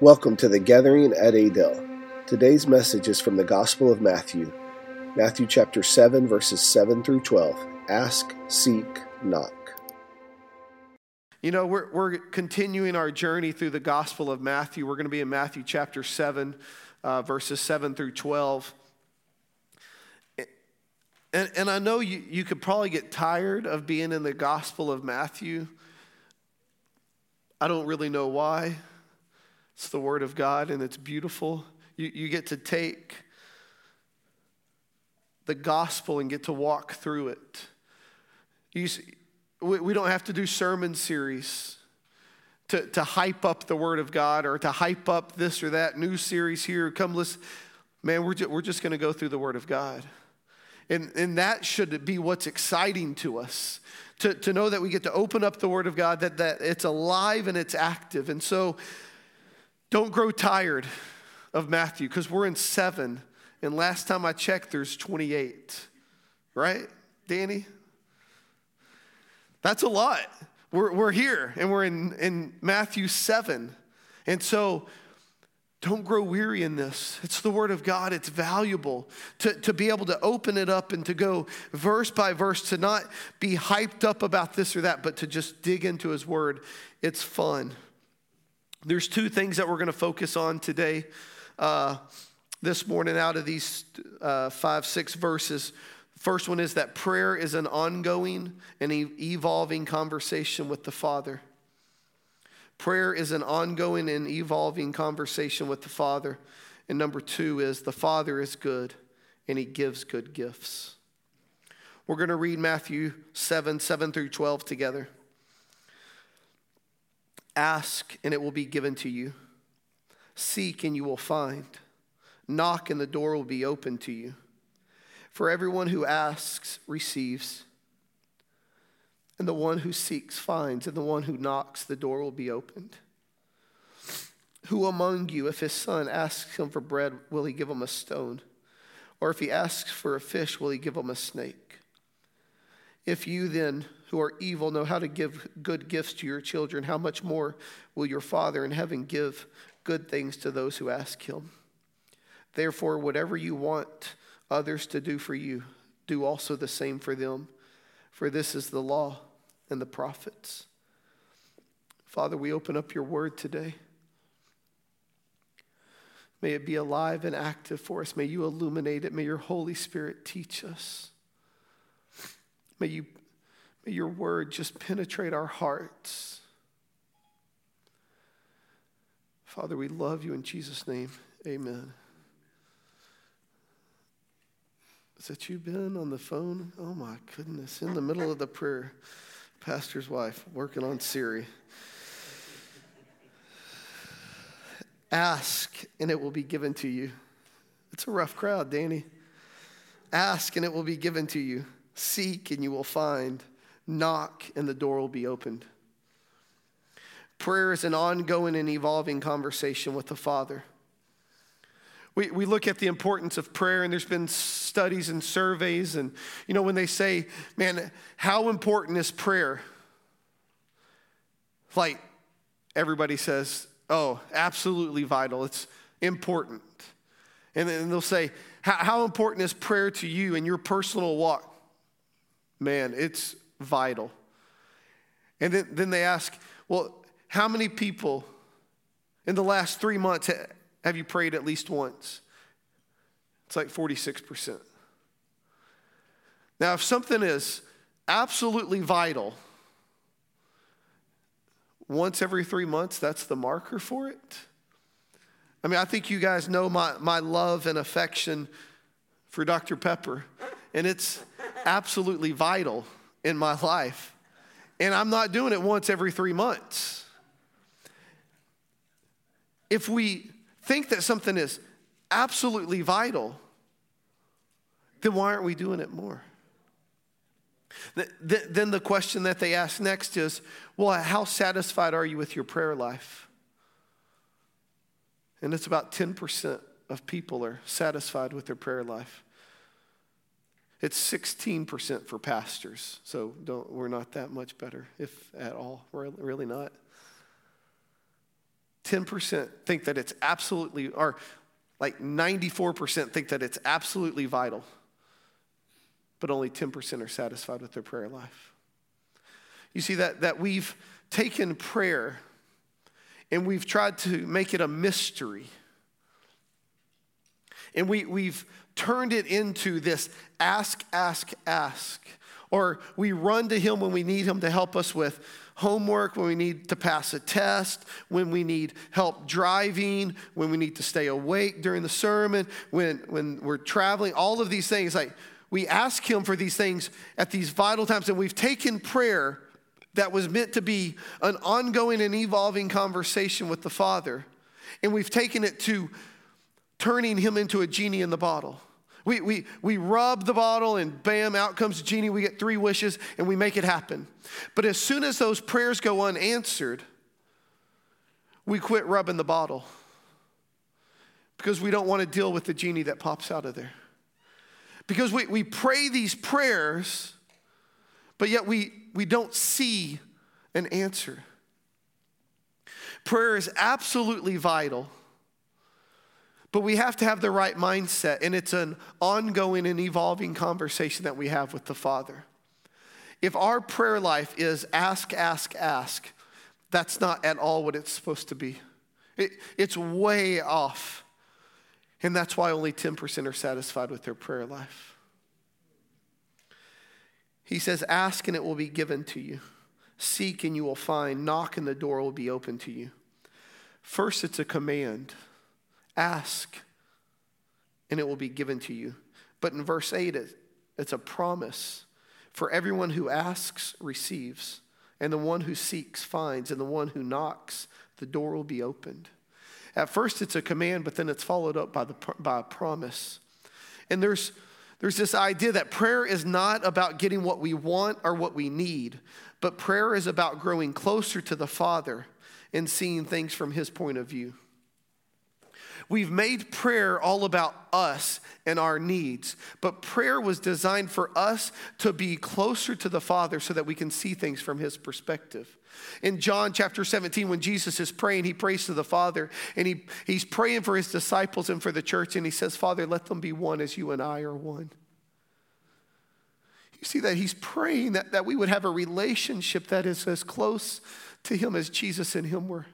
Welcome to the gathering at Adel. Today's message is from the Gospel of Matthew, Matthew chapter 7, verses 7 through 12. Ask, seek, knock. You know, we're, we're continuing our journey through the Gospel of Matthew. We're going to be in Matthew chapter 7, uh, verses 7 through 12. And, and I know you, you could probably get tired of being in the Gospel of Matthew. I don't really know why. It's the Word of God and it's beautiful. You, you get to take the gospel and get to walk through it. You, we, we don't have to do sermon series to, to hype up the Word of God or to hype up this or that new series here. Come listen. Man, we're, ju- we're just going to go through the Word of God. And, and that should be what's exciting to us to, to know that we get to open up the Word of God, that, that it's alive and it's active. And so don't grow tired of Matthew because we're in seven. And last time I checked, there's 28. Right, Danny? That's a lot. We're, we're here and we're in, in Matthew 7. And so don't grow weary in this. It's the Word of God. It's valuable to, to be able to open it up and to go verse by verse, to not be hyped up about this or that, but to just dig into His Word. It's fun. There's two things that we're going to focus on today, uh, this morning, out of these uh, five, six verses. First one is that prayer is an ongoing and evolving conversation with the Father. Prayer is an ongoing and evolving conversation with the Father. And number two is the Father is good and he gives good gifts. We're going to read Matthew 7 7 through 12 together. Ask and it will be given to you. Seek and you will find. Knock and the door will be open to you. For everyone who asks receives and the one who seeks finds, and the one who knocks, the door will be opened. Who among you, if his son asks him for bread, will he give him a stone? Or if he asks for a fish, will he give him a snake? If you then, who are evil, know how to give good gifts to your children, how much more will your Father in heaven give good things to those who ask him? Therefore, whatever you want others to do for you, do also the same for them. For this is the law and the prophets. Father, we open up your word today. May it be alive and active for us. May you illuminate it. May your Holy Spirit teach us. May, you, may your word just penetrate our hearts. Father, we love you in Jesus' name. Amen. Is that you, Ben, on the phone? Oh my goodness, in the middle of the prayer pastor's wife working on Siri. Ask and it will be given to you. It's a rough crowd, Danny. Ask and it will be given to you. Seek and you will find. Knock and the door will be opened. Prayer is an ongoing and evolving conversation with the Father. We, we look at the importance of prayer, and there's been studies and surveys. And, you know, when they say, man, how important is prayer? Like, everybody says, oh, absolutely vital. It's important. And then they'll say, how important is prayer to you in your personal walk? Man, it's vital. And then, then they ask, well, how many people in the last three months have you prayed at least once? It's like 46%. Now, if something is absolutely vital, once every three months, that's the marker for it. I mean, I think you guys know my, my love and affection for Dr. Pepper, and it's absolutely vital in my life. And I'm not doing it once every three months. If we think that something is absolutely vital, then why aren't we doing it more? Then the question that they ask next is well, how satisfied are you with your prayer life? And it's about 10% of people are satisfied with their prayer life. It's 16% for pastors, so don't, we're not that much better, if at all. We're really not. 10% think that it's absolutely, or like 94% think that it's absolutely vital, but only 10% are satisfied with their prayer life. You see that, that we've taken prayer and we've tried to make it a mystery. And we, we've turned it into this ask, ask, ask. Or we run to Him when we need Him to help us with homework, when we need to pass a test, when we need help driving, when we need to stay awake during the sermon, when, when we're traveling, all of these things. Like we ask Him for these things at these vital times, and we've taken prayer that was meant to be an ongoing and evolving conversation with the Father, and we've taken it to turning Him into a genie in the bottle. We, we, we rub the bottle and bam, out comes the genie. We get three wishes and we make it happen. But as soon as those prayers go unanswered, we quit rubbing the bottle because we don't want to deal with the genie that pops out of there. Because we, we pray these prayers, but yet we, we don't see an answer. Prayer is absolutely vital. But we have to have the right mindset, and it's an ongoing and evolving conversation that we have with the Father. If our prayer life is ask, ask, ask, that's not at all what it's supposed to be. It, it's way off. And that's why only 10% are satisfied with their prayer life. He says, Ask and it will be given to you. Seek and you will find. Knock and the door will be open to you. First, it's a command. Ask, and it will be given to you. But in verse 8, it's a promise. For everyone who asks receives, and the one who seeks finds, and the one who knocks, the door will be opened. At first, it's a command, but then it's followed up by, the, by a promise. And there's, there's this idea that prayer is not about getting what we want or what we need, but prayer is about growing closer to the Father and seeing things from His point of view. We've made prayer all about us and our needs, but prayer was designed for us to be closer to the Father so that we can see things from His perspective. In John chapter 17, when Jesus is praying, he prays to the Father and he, he's praying for his disciples and for the church, and he says, Father, let them be one as you and I are one. You see that he's praying that, that we would have a relationship that is as close to him as Jesus and him were.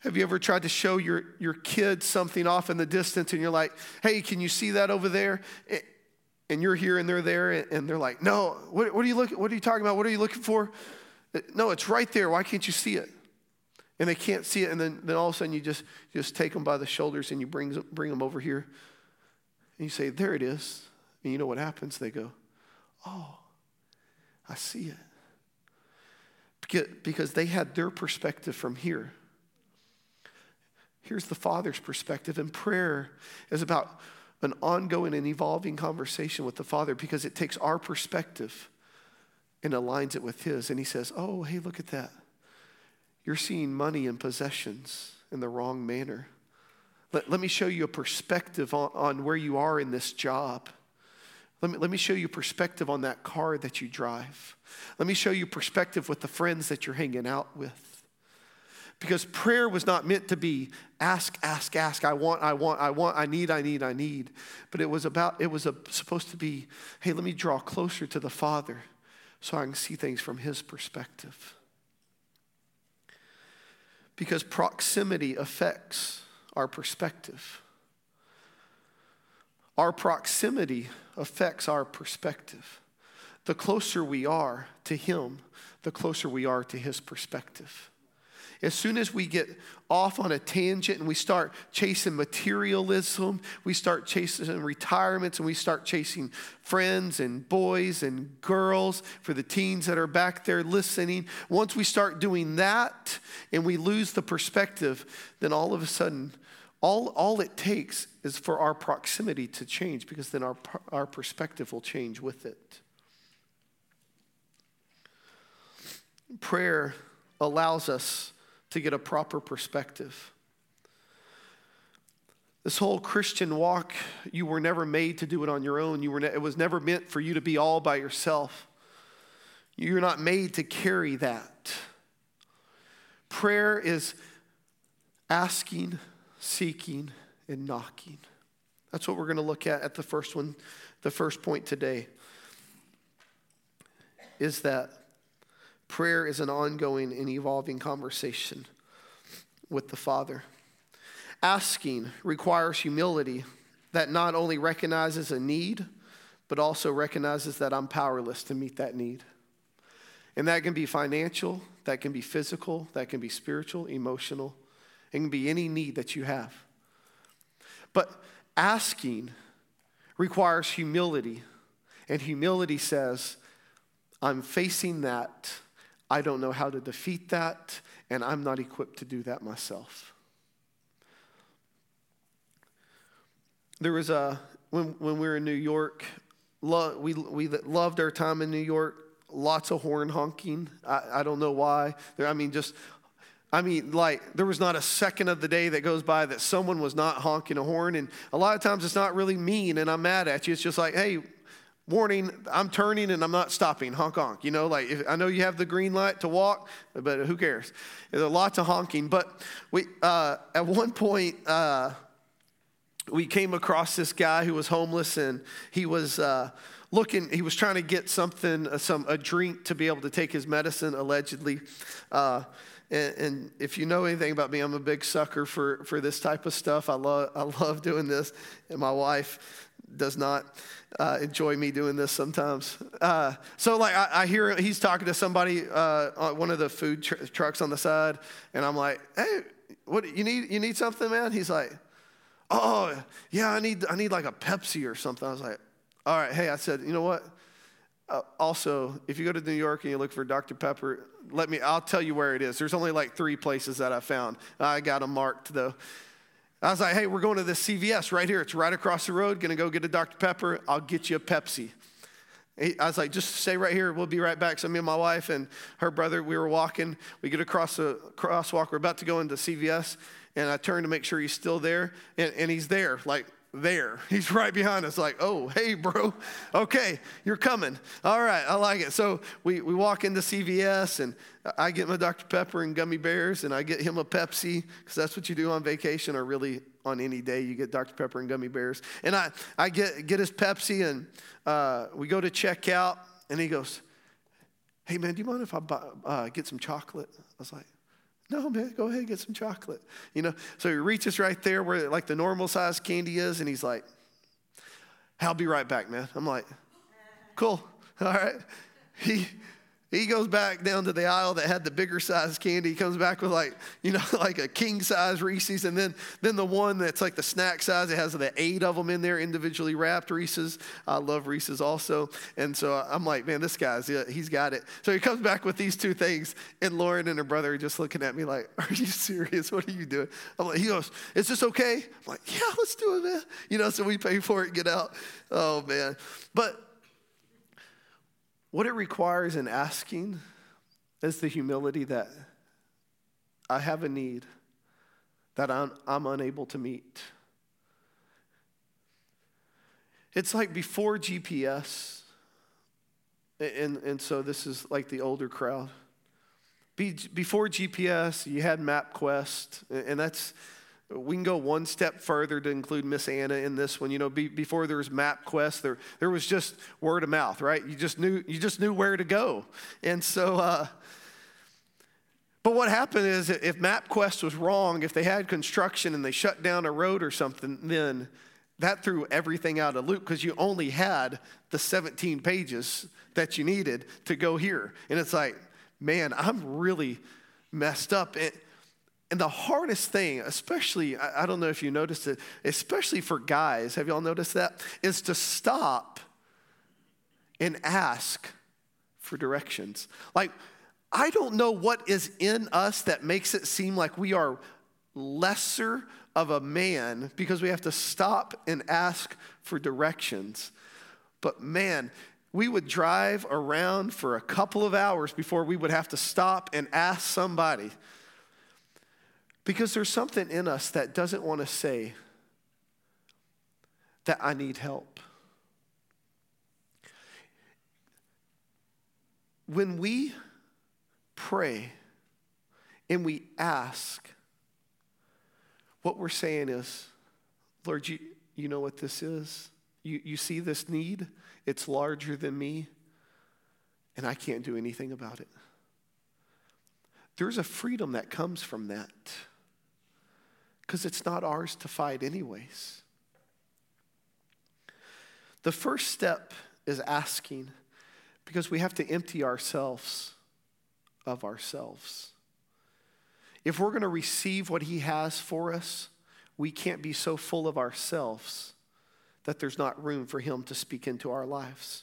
Have you ever tried to show your, your kids something off in the distance and you're like, hey, can you see that over there? And you're here and they're there and they're like, no, what, what are you looking, what are you talking about? What are you looking for? Uh, no, it's right there. Why can't you see it? And they can't see it. And then, then all of a sudden you just, you just take them by the shoulders and you bring, bring them over here. And you say, there it is. And you know what happens? They go, oh, I see it. Because they had their perspective from here. Here's the Father's perspective, and prayer is about an ongoing and evolving conversation with the Father because it takes our perspective and aligns it with His. And He says, Oh, hey, look at that. You're seeing money and possessions in the wrong manner. Let, let me show you a perspective on, on where you are in this job. Let me, let me show you perspective on that car that you drive. Let me show you perspective with the friends that you're hanging out with. Because prayer was not meant to be ask, ask, ask, I want, I want, I want, I need, I need, I need. But it was about, it was a, supposed to be, hey, let me draw closer to the Father so I can see things from His perspective. Because proximity affects our perspective. Our proximity affects our perspective. The closer we are to Him, the closer we are to His perspective. As soon as we get off on a tangent and we start chasing materialism, we start chasing retirements, and we start chasing friends and boys and girls for the teens that are back there listening. Once we start doing that and we lose the perspective, then all of a sudden, all, all it takes is for our proximity to change because then our, our perspective will change with it. Prayer allows us to get a proper perspective. This whole Christian walk, you were never made to do it on your own. You were ne- it was never meant for you to be all by yourself. You're not made to carry that. Prayer is asking, seeking, and knocking. That's what we're going to look at at the first one, the first point today. Is that prayer is an ongoing and evolving conversation with the Father. Asking requires humility that not only recognizes a need, but also recognizes that I'm powerless to meet that need. And that can be financial, that can be physical, that can be spiritual, emotional, it can be any need that you have. But asking requires humility, and humility says, I'm facing that. I don't know how to defeat that, and I'm not equipped to do that myself. There was a, when, when we were in New York, lo, we, we loved our time in New York, lots of horn honking. I, I don't know why. There, I mean, just, I mean, like, there was not a second of the day that goes by that someone was not honking a horn. And a lot of times it's not really mean and I'm mad at you. It's just like, hey, warning, I'm turning and I'm not stopping. Honk, honk. You know, like, if, I know you have the green light to walk, but who cares? There's lots of honking. But we, uh, at one point, uh, we came across this guy who was homeless and he was uh, looking he was trying to get something uh, some a drink to be able to take his medicine allegedly uh, and, and, if you know anything about me i'm a big sucker for, for this type of stuff i love, I love doing this and my wife does not uh, enjoy me doing this sometimes uh, so like I, I, hear he's talking to somebody uh, on one of the food tr- trucks on the side and i'm like hey what you need you need something man he's like oh, yeah, I need, I need like a Pepsi or something. I was like, all right, hey, I said, you know what? Uh, also, if you go to New York and you look for Dr. Pepper, let me, I'll tell you where it is. There's only like three places that I found. I got them marked though. I was like, hey, we're going to this CVS right here. It's right across the road. Gonna go get a Dr. Pepper. I'll get you a Pepsi. I was like, just stay right here. We'll be right back. So me and my wife and her brother, we were walking. We get across the crosswalk. We're about to go into CVS and I turn to make sure he's still there, and, and he's there, like there. He's right behind us, like, oh, hey, bro. Okay, you're coming. All right, I like it. So we, we walk into CVS, and I get my Dr. Pepper and gummy bears, and I get him a Pepsi, because that's what you do on vacation, or really on any day, you get Dr. Pepper and gummy bears. And I, I get, get his Pepsi, and uh, we go to check out, and he goes, hey, man, do you mind if I buy, uh, get some chocolate? I was like, no, man, go ahead and get some chocolate. You know, so he reaches right there where like the normal size candy is, and he's like, I'll be right back, man. I'm like, cool. All right. He he goes back down to the aisle that had the bigger size candy. He comes back with like, you know, like a king size Reese's, and then then the one that's like the snack size. It has the eight of them in there, individually wrapped Reese's. I love Reese's also, and so I'm like, man, this guy's he's got it. So he comes back with these two things, and Lauren and her brother are just looking at me like, are you serious? What are you doing? I'm like, he goes, is this okay? I'm like, yeah, let's do it, man. You know, so we pay for it, get out. Oh man, but what it requires in asking is the humility that I have a need that I'm, I'm unable to meet. It's like before GPS, and, and so this is like the older crowd. Be, before GPS, you had MapQuest, and that's we can go one step further to include Miss Anna in this one. You know, be, before there was MapQuest, there there was just word of mouth, right? You just knew you just knew where to go, and so. Uh, but what happened is, if MapQuest was wrong, if they had construction and they shut down a road or something, then that threw everything out of loop because you only had the 17 pages that you needed to go here, and it's like, man, I'm really messed up. And the hardest thing, especially, I don't know if you noticed it, especially for guys, have y'all noticed that? Is to stop and ask for directions. Like, I don't know what is in us that makes it seem like we are lesser of a man because we have to stop and ask for directions. But man, we would drive around for a couple of hours before we would have to stop and ask somebody because there's something in us that doesn't want to say that I need help. When we pray and we ask, what we're saying is, Lord, you, you know what this is? You, you see this need? It's larger than me, and I can't do anything about it. There's a freedom that comes from that because it's not ours to fight, anyways. The first step is asking because we have to empty ourselves of ourselves. If we're going to receive what He has for us, we can't be so full of ourselves that there's not room for Him to speak into our lives.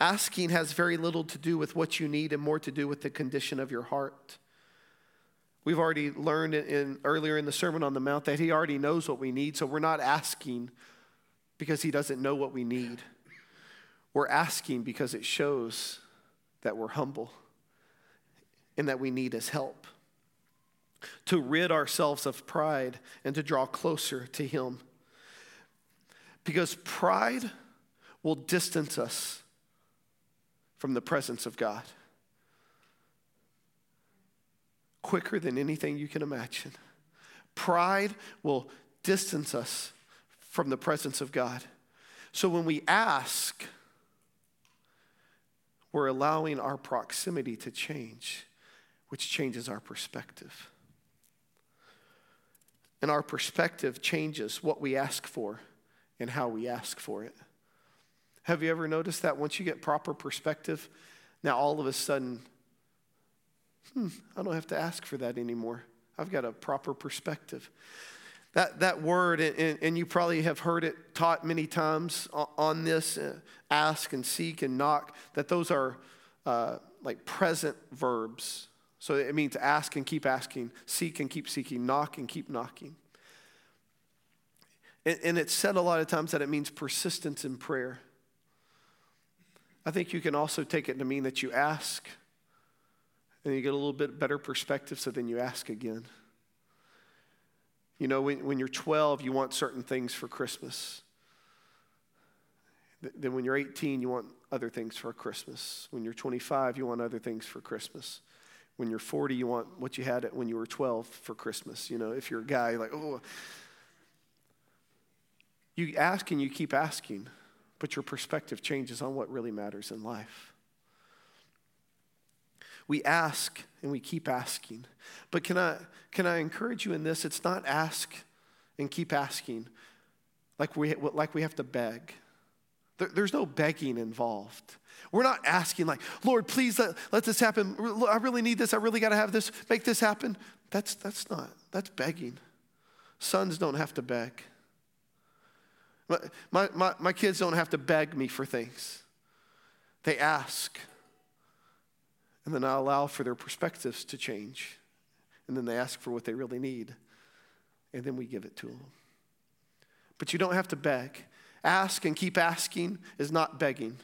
Asking has very little to do with what you need and more to do with the condition of your heart. We've already learned in, earlier in the Sermon on the Mount that He already knows what we need, so we're not asking because He doesn't know what we need. We're asking because it shows that we're humble and that we need His help. To rid ourselves of pride and to draw closer to Him. Because pride will distance us from the presence of God quicker than anything you can imagine. Pride will distance us from the presence of God. So when we ask, we're allowing our proximity to change, which changes our perspective. And our perspective changes what we ask for and how we ask for it. Have you ever noticed that once you get proper perspective, now all of a sudden hmm, I don't have to ask for that anymore. I've got a proper perspective. That, that word, and, and you probably have heard it taught many times on this uh, ask and seek and knock, that those are uh, like present verbs. So it means ask and keep asking, seek and keep seeking, knock and keep knocking. And, and it's said a lot of times that it means persistence in prayer. I think you can also take it to mean that you ask and you get a little bit better perspective, so then you ask again. You know, when, when you're 12, you want certain things for Christmas. Then when you're 18, you want other things for Christmas. When you're 25, you want other things for Christmas. When you're 40, you want what you had when you were 12 for Christmas. You know, if you're a guy, like, oh. You ask and you keep asking, but your perspective changes on what really matters in life. We ask and we keep asking. But can I, can I encourage you in this? It's not ask and keep asking like we, like we have to beg. There, there's no begging involved. We're not asking, like, Lord, please let, let this happen. I really need this. I really got to have this. Make this happen. That's, that's not, that's begging. Sons don't have to beg. My, my, my, my kids don't have to beg me for things, they ask. And then I allow for their perspectives to change. And then they ask for what they really need. And then we give it to them. But you don't have to beg. Ask and keep asking is not begging,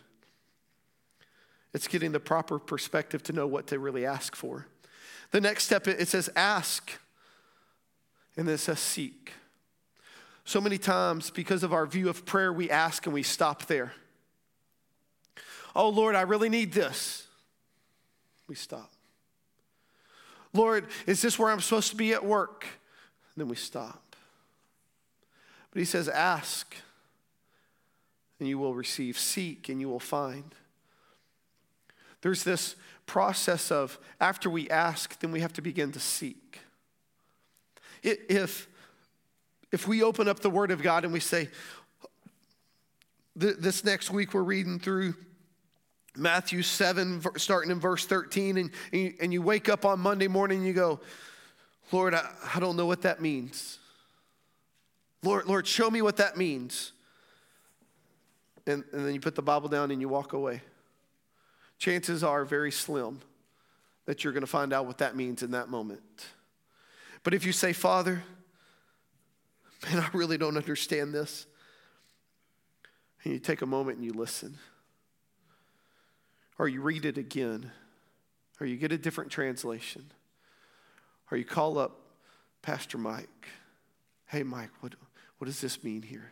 it's getting the proper perspective to know what to really ask for. The next step, it says ask, and then it says seek. So many times, because of our view of prayer, we ask and we stop there. Oh, Lord, I really need this we stop. Lord, is this where I'm supposed to be at work? And then we stop. But he says, Ask, and you will receive. Seek, and you will find. There's this process of after we ask, then we have to begin to seek. If, if we open up the Word of God and we say, this next week we're reading through Matthew 7, starting in verse 13, and, and you wake up on Monday morning and you go, Lord, I, I don't know what that means. Lord, Lord, show me what that means. And, and then you put the Bible down and you walk away. Chances are very slim that you're going to find out what that means in that moment. But if you say, Father, man, I really don't understand this, and you take a moment and you listen or you read it again, or you get a different translation, or you call up Pastor Mike. Hey, Mike, what, what does this mean here?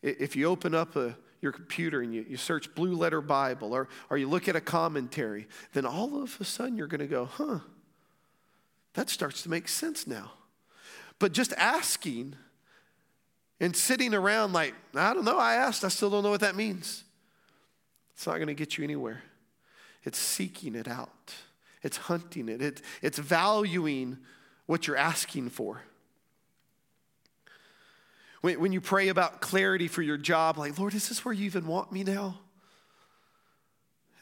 If you open up a, your computer and you, you search Blue Letter Bible, or, or you look at a commentary, then all of a sudden you're going to go, huh, That starts to make sense now. But just asking and sitting around like, I don't know, I asked, I still don't know what that means. It's not going to get you anywhere. It's seeking it out, it's hunting it, it it's valuing what you're asking for. When, when you pray about clarity for your job, like, Lord, is this where you even want me now?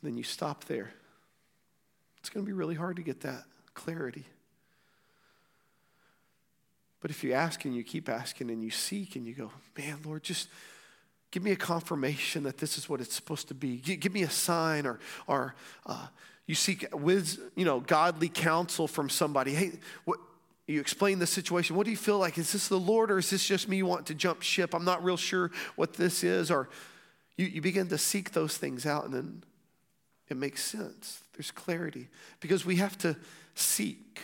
And then you stop there. It's going to be really hard to get that clarity. But if you ask and you keep asking and you seek and you go, man, Lord, just give me a confirmation that this is what it's supposed to be. Give me a sign or, or uh, you seek with, you know, godly counsel from somebody. Hey, what, you explain the situation. What do you feel like? Is this the Lord or is this just me wanting to jump ship? I'm not real sure what this is. Or you, you begin to seek those things out and then it makes sense. There's clarity because we have to seek.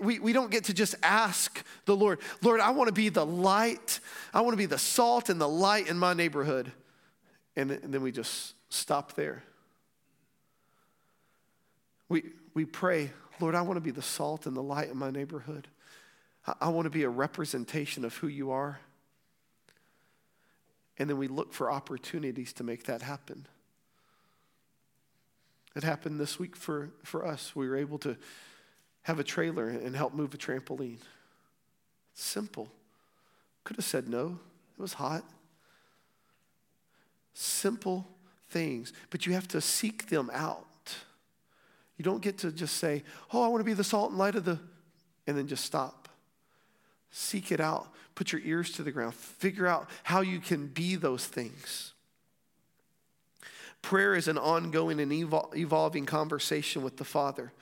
We, we don't get to just ask the Lord, Lord, I want to be the light. I want to be the salt and the light in my neighborhood. And, and then we just stop there. We, we pray, Lord, I want to be the salt and the light in my neighborhood. I, I want to be a representation of who you are. And then we look for opportunities to make that happen. It happened this week for, for us. We were able to have a trailer and help move a trampoline. Simple. Could have said no. It was hot. Simple things, but you have to seek them out. You don't get to just say, Oh, I want to be the salt and light of the, and then just stop. Seek it out. Put your ears to the ground. Figure out how you can be those things. Prayer is an ongoing and evol- evolving conversation with the Father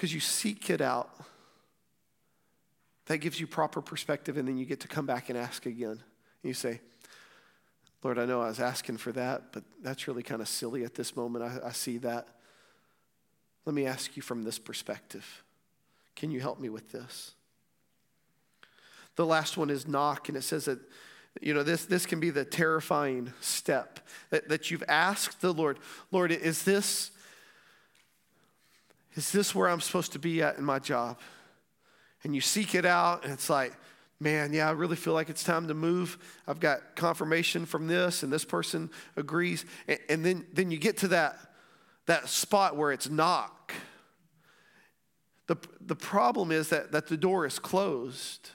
because you seek it out. That gives you proper perspective, and then you get to come back and ask again. And you say, Lord, I know I was asking for that, but that's really kind of silly at this moment. I, I see that. Let me ask you from this perspective. Can you help me with this? The last one is knock, and it says that you know, this, this can be the terrifying step that, that you've asked the Lord, Lord, is this, is this where I'm supposed to be at in my job? And you seek it out, and it's like, man, yeah, I really feel like it's time to move. I've got confirmation from this, and this person agrees. And, and then, then you get to that, that spot where it's knock. The, the problem is that, that the door is closed.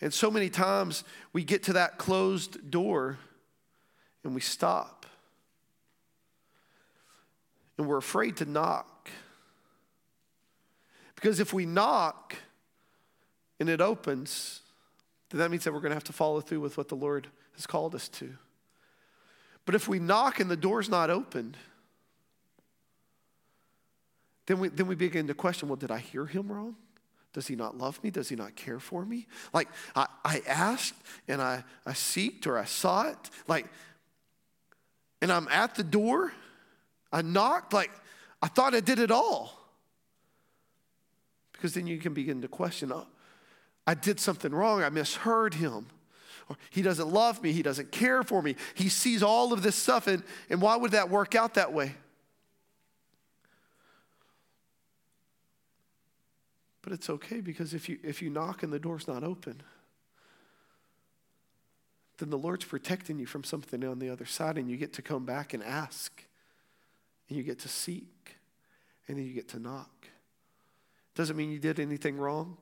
And so many times we get to that closed door and we stop. And we're afraid to knock. Because if we knock and it opens, then that means that we're going to have to follow through with what the Lord has called us to. But if we knock and the door's not opened, then we, then we begin to question well, did I hear him wrong? Does he not love me? Does he not care for me? Like, I, I asked and I, I seeked or I sought, like, and I'm at the door. I knocked, like, I thought I did it all. Because then you can begin to question, oh, I did something wrong. I misheard him. Or he doesn't love me. He doesn't care for me. He sees all of this stuff. And, and why would that work out that way? But it's okay because if you, if you knock and the door's not open, then the Lord's protecting you from something on the other side, and you get to come back and ask, and you get to seek, and then you get to knock. Doesn't mean you did anything wrong.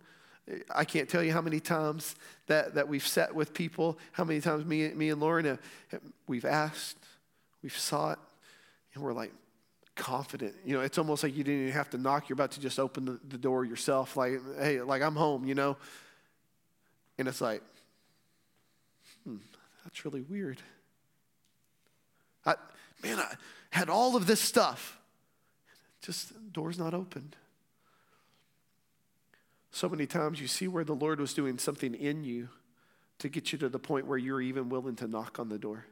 I can't tell you how many times that, that we've sat with people, how many times me, me and Lauren, have, we've asked, we've sought, and we're like, confident. You know, it's almost like you didn't even have to knock. You're about to just open the, the door yourself. Like, hey, like I'm home, you know? And it's like, hmm, that's really weird. I, man, I had all of this stuff. Just door's not opened. So many times you see where the Lord was doing something in you to get you to the point where you're even willing to knock on the door.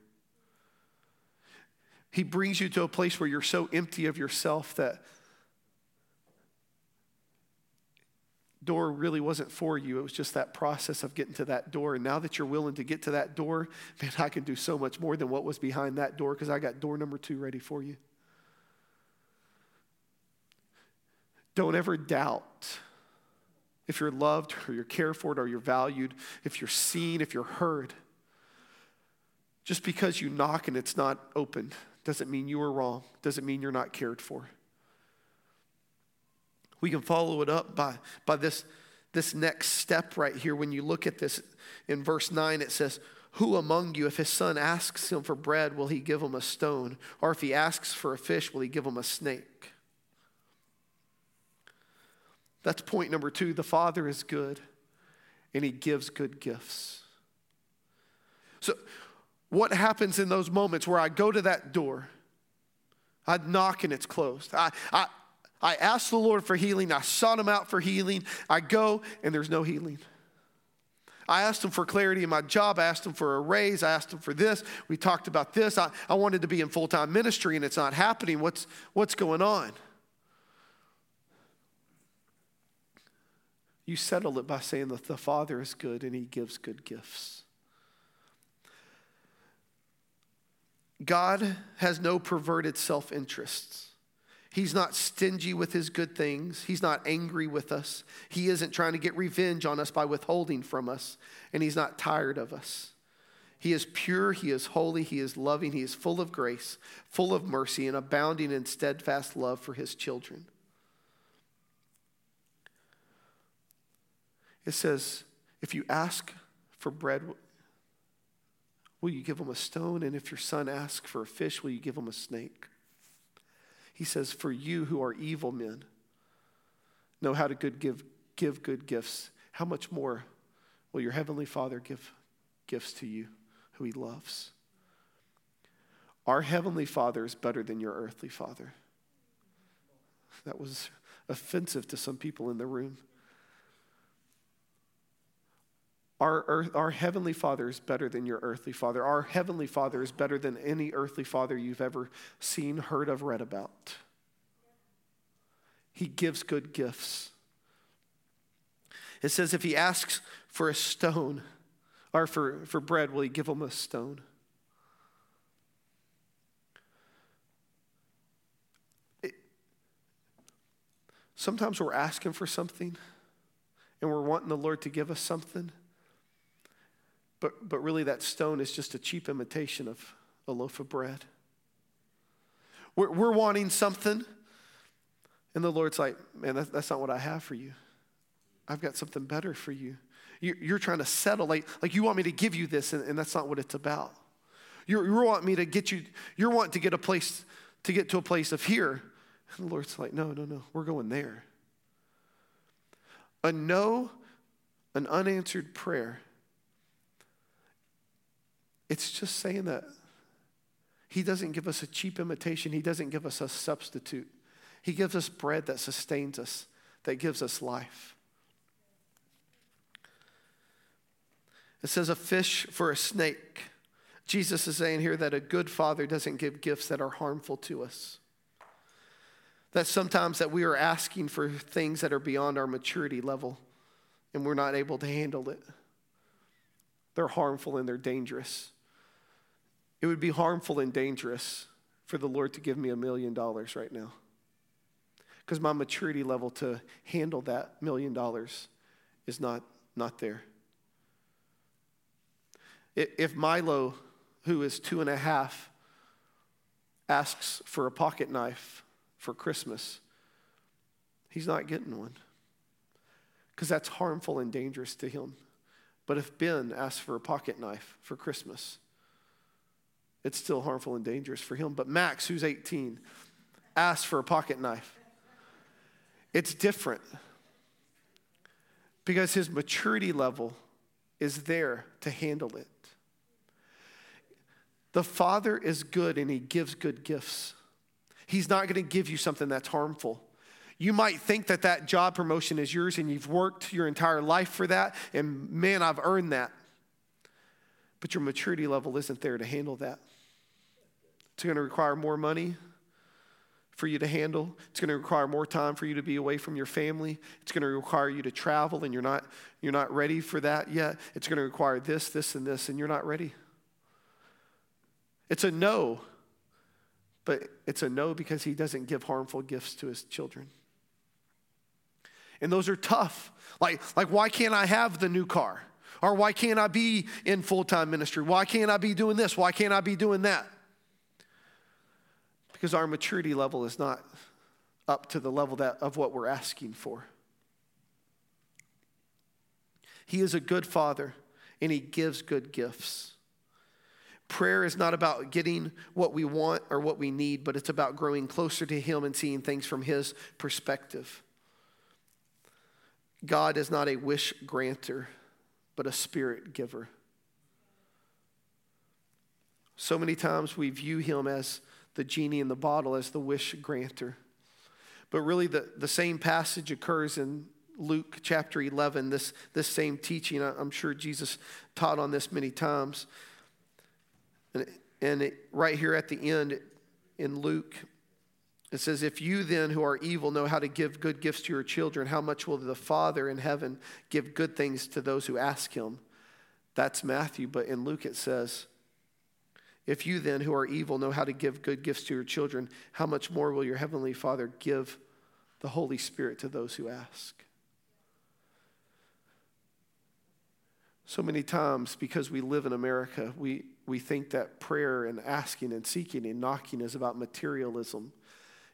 He brings you to a place where you're so empty of yourself that door really wasn't for you. It was just that process of getting to that door. And now that you're willing to get to that door, man, I can do so much more than what was behind that door because I got door number two ready for you. Don't ever doubt if you're loved or you're cared for or you're valued, if you're seen, if you're heard. Just because you knock and it's not opened doesn't mean you were wrong, doesn't mean you're not cared for. We can follow it up by, by this, this next step right here. When you look at this in verse 9, it says, Who among you, if his son asks him for bread, will he give him a stone? Or if he asks for a fish, will he give him a snake? That's point number two. The Father is good and he gives good gifts. So, what happens in those moments where I go to that door? I knock and it's closed. I, I, I ask the Lord for healing. I sought him out for healing. I go and there's no healing. I asked him for clarity in my job. I asked him for a raise. I asked him for this. We talked about this. I, I wanted to be in full time ministry and it's not happening. What's, what's going on? You settle it by saying that the Father is good and he gives good gifts. God has no perverted self interests. He's not stingy with his good things. He's not angry with us. He isn't trying to get revenge on us by withholding from us. And he's not tired of us. He is pure, he is holy, he is loving, he is full of grace, full of mercy, and abounding in steadfast love for his children. It says, if you ask for bread, Will you give him a stone? And if your son asks for a fish, will you give him a snake? He says, For you who are evil men, know how to good give, give good gifts. How much more will your heavenly Father give gifts to you who he loves? Our heavenly Father is better than your earthly father. That was offensive to some people in the room. Our, earth, our heavenly father is better than your earthly father. Our heavenly father is better than any earthly father you've ever seen, heard of, read about. He gives good gifts. It says if he asks for a stone or for, for bread, will he give him a stone? It, sometimes we're asking for something and we're wanting the Lord to give us something. But, but really, that stone is just a cheap imitation of a loaf of bread. We're, we're wanting something, and the Lord's like, man, that, that's not what I have for you. I've got something better for you. You're, you're trying to settle, like, like you want me to give you this, and, and that's not what it's about. You're, you want me to get you, you're wanting to get a place, to get to a place of here. And the Lord's like, no, no, no, we're going there. A no, an unanswered prayer it's just saying that He doesn't give us a cheap imitation, He doesn't give us a substitute. He gives us bread that sustains us, that gives us life. It says a fish for a snake. Jesus is saying here that a good father doesn't give gifts that are harmful to us. That sometimes that we are asking for things that are beyond our maturity level and we're not able to handle it. They're harmful and they're dangerous. It would be harmful and dangerous for the Lord to give me a million dollars right now. Because my maturity level to handle that million dollars is not, not there. If Milo, who is two and a half, asks for a pocket knife for Christmas, he's not getting one. Because that's harmful and dangerous to him. But if Ben asks for a pocket knife for Christmas, it's still harmful and dangerous for him. But Max, who's 18, asks for a pocket knife. It's different because his maturity level is there to handle it. The Father is good and he gives good gifts. He's not going to give you something that's harmful. You might think that that job promotion is yours and you've worked your entire life for that, and man, I've earned that. But your maturity level isn't there to handle that. It's going to require more money for you to handle. It's going to require more time for you to be away from your family. It's going to require you to travel and you're not you're not ready for that yet. It's going to require this, this and this and you're not ready. It's a no. But it's a no because he doesn't give harmful gifts to his children. And those are tough. Like, like why can't I have the new car? Or why can't I be in full time ministry? Why can't I be doing this? Why can't I be doing that? Because our maturity level is not up to the level that, of what we're asking for. He is a good father and he gives good gifts. Prayer is not about getting what we want or what we need, but it's about growing closer to him and seeing things from his perspective. God is not a wish granter, but a spirit giver. So many times we view him as the genie in the bottle, as the wish granter. But really, the, the same passage occurs in Luke chapter 11, this, this same teaching. I'm sure Jesus taught on this many times. And, and it, right here at the end in Luke, it says, If you then who are evil know how to give good gifts to your children, how much will the Father in heaven give good things to those who ask him? That's Matthew. But in Luke it says, If you then who are evil know how to give good gifts to your children, how much more will your heavenly Father give the Holy Spirit to those who ask? So many times, because we live in America, we, we think that prayer and asking and seeking and knocking is about materialism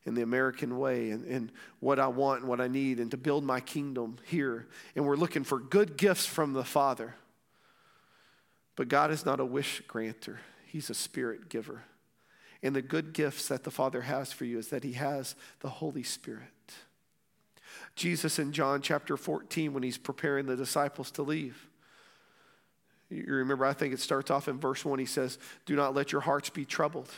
in the American way and, and what I want and what I need and to build my kingdom here. And we're looking for good gifts from the Father. But God is not a wish granter, He's a spirit giver. And the good gifts that the Father has for you is that He has the Holy Spirit. Jesus in John chapter 14, when He's preparing the disciples to leave, you remember, I think it starts off in verse 1. He says, Do not let your hearts be troubled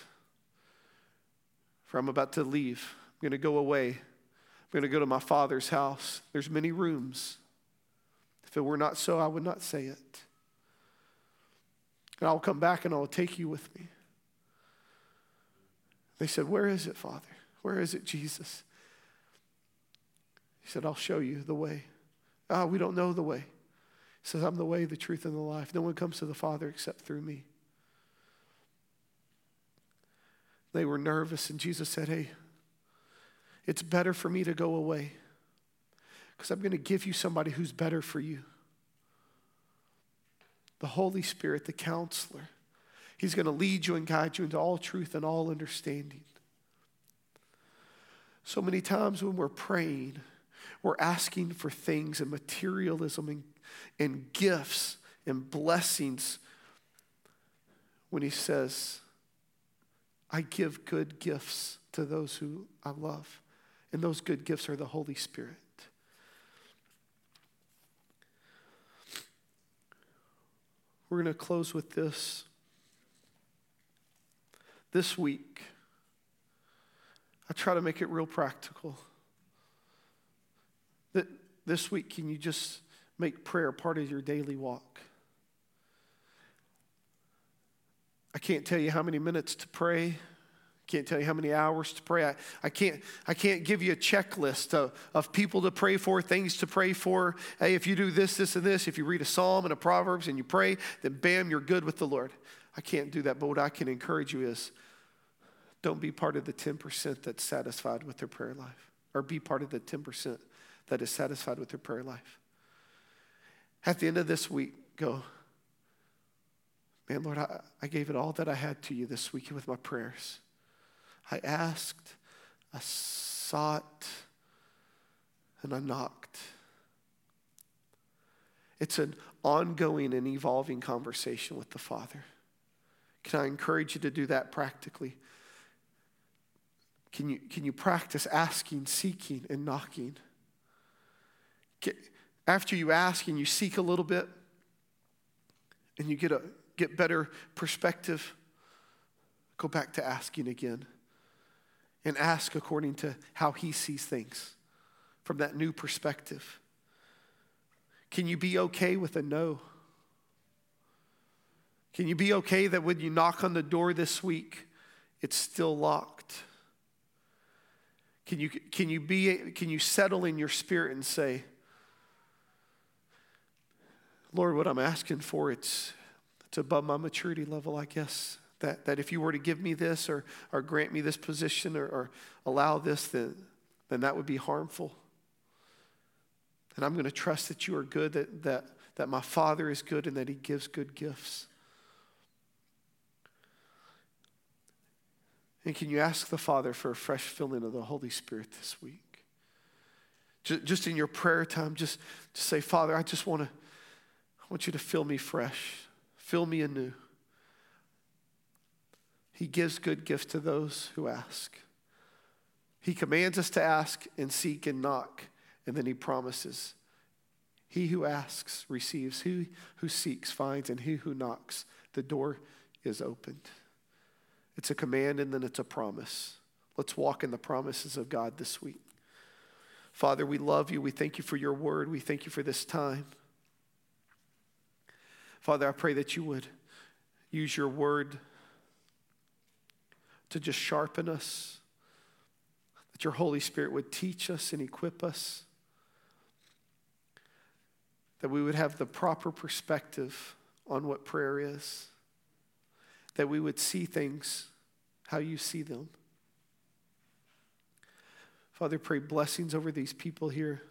for I'm about to leave. I'm going to go away. I'm going to go to my father's house. There's many rooms. If it were not so, I would not say it. And I'll come back and I'll take you with me. They said, Where is it, Father? Where is it, Jesus? He said, I'll show you the way. Ah, we don't know the way. He says, I'm the way, the truth, and the life. No one comes to the Father except through me. They were nervous, and Jesus said, Hey, it's better for me to go away because I'm going to give you somebody who's better for you. The Holy Spirit, the counselor. He's going to lead you and guide you into all truth and all understanding. So many times when we're praying, we're asking for things and materialism and, and gifts and blessings when He says, I give good gifts to those who I love. And those good gifts are the Holy Spirit. We're going to close with this. This week, I try to make it real practical. That this week, can you just make prayer part of your daily walk? I can't tell you how many minutes to pray. Can't tell you how many hours to pray. I, I, can't, I can't give you a checklist of, of people to pray for, things to pray for. Hey, if you do this, this, and this, if you read a psalm and a Proverbs and you pray, then bam, you're good with the Lord. I can't do that. But what I can encourage you is don't be part of the 10% that's satisfied with their prayer life, or be part of the 10% that is satisfied with their prayer life. At the end of this week, go, Man, Lord, I, I gave it all that I had to you this week with my prayers. I asked, I sought, and I knocked. It's an ongoing and evolving conversation with the Father. Can I encourage you to do that practically? Can you, can you practice asking, seeking, and knocking? Get, after you ask and you seek a little bit, and you get a get better perspective, go back to asking again. And ask according to how he sees things from that new perspective. Can you be okay with a no? Can you be okay that when you knock on the door this week, it's still locked? Can you, can you, be, can you settle in your spirit and say, Lord, what I'm asking for, it's, it's above my maturity level, I guess. That, that if you were to give me this or, or grant me this position or, or allow this, then, then that would be harmful. And I'm going to trust that you are good, that, that, that my Father is good, and that He gives good gifts. And can you ask the Father for a fresh filling of the Holy Spirit this week? Just in your prayer time, just, just say, Father, I just want to, I want you to fill me fresh, fill me anew. He gives good gifts to those who ask. He commands us to ask and seek and knock, and then he promises. He who asks receives, he who seeks finds, and he who knocks, the door is opened. It's a command and then it's a promise. Let's walk in the promises of God this week. Father, we love you. We thank you for your word. We thank you for this time. Father, I pray that you would use your word to just sharpen us, that your Holy Spirit would teach us and equip us, that we would have the proper perspective on what prayer is, that we would see things how you see them. Father, pray blessings over these people here.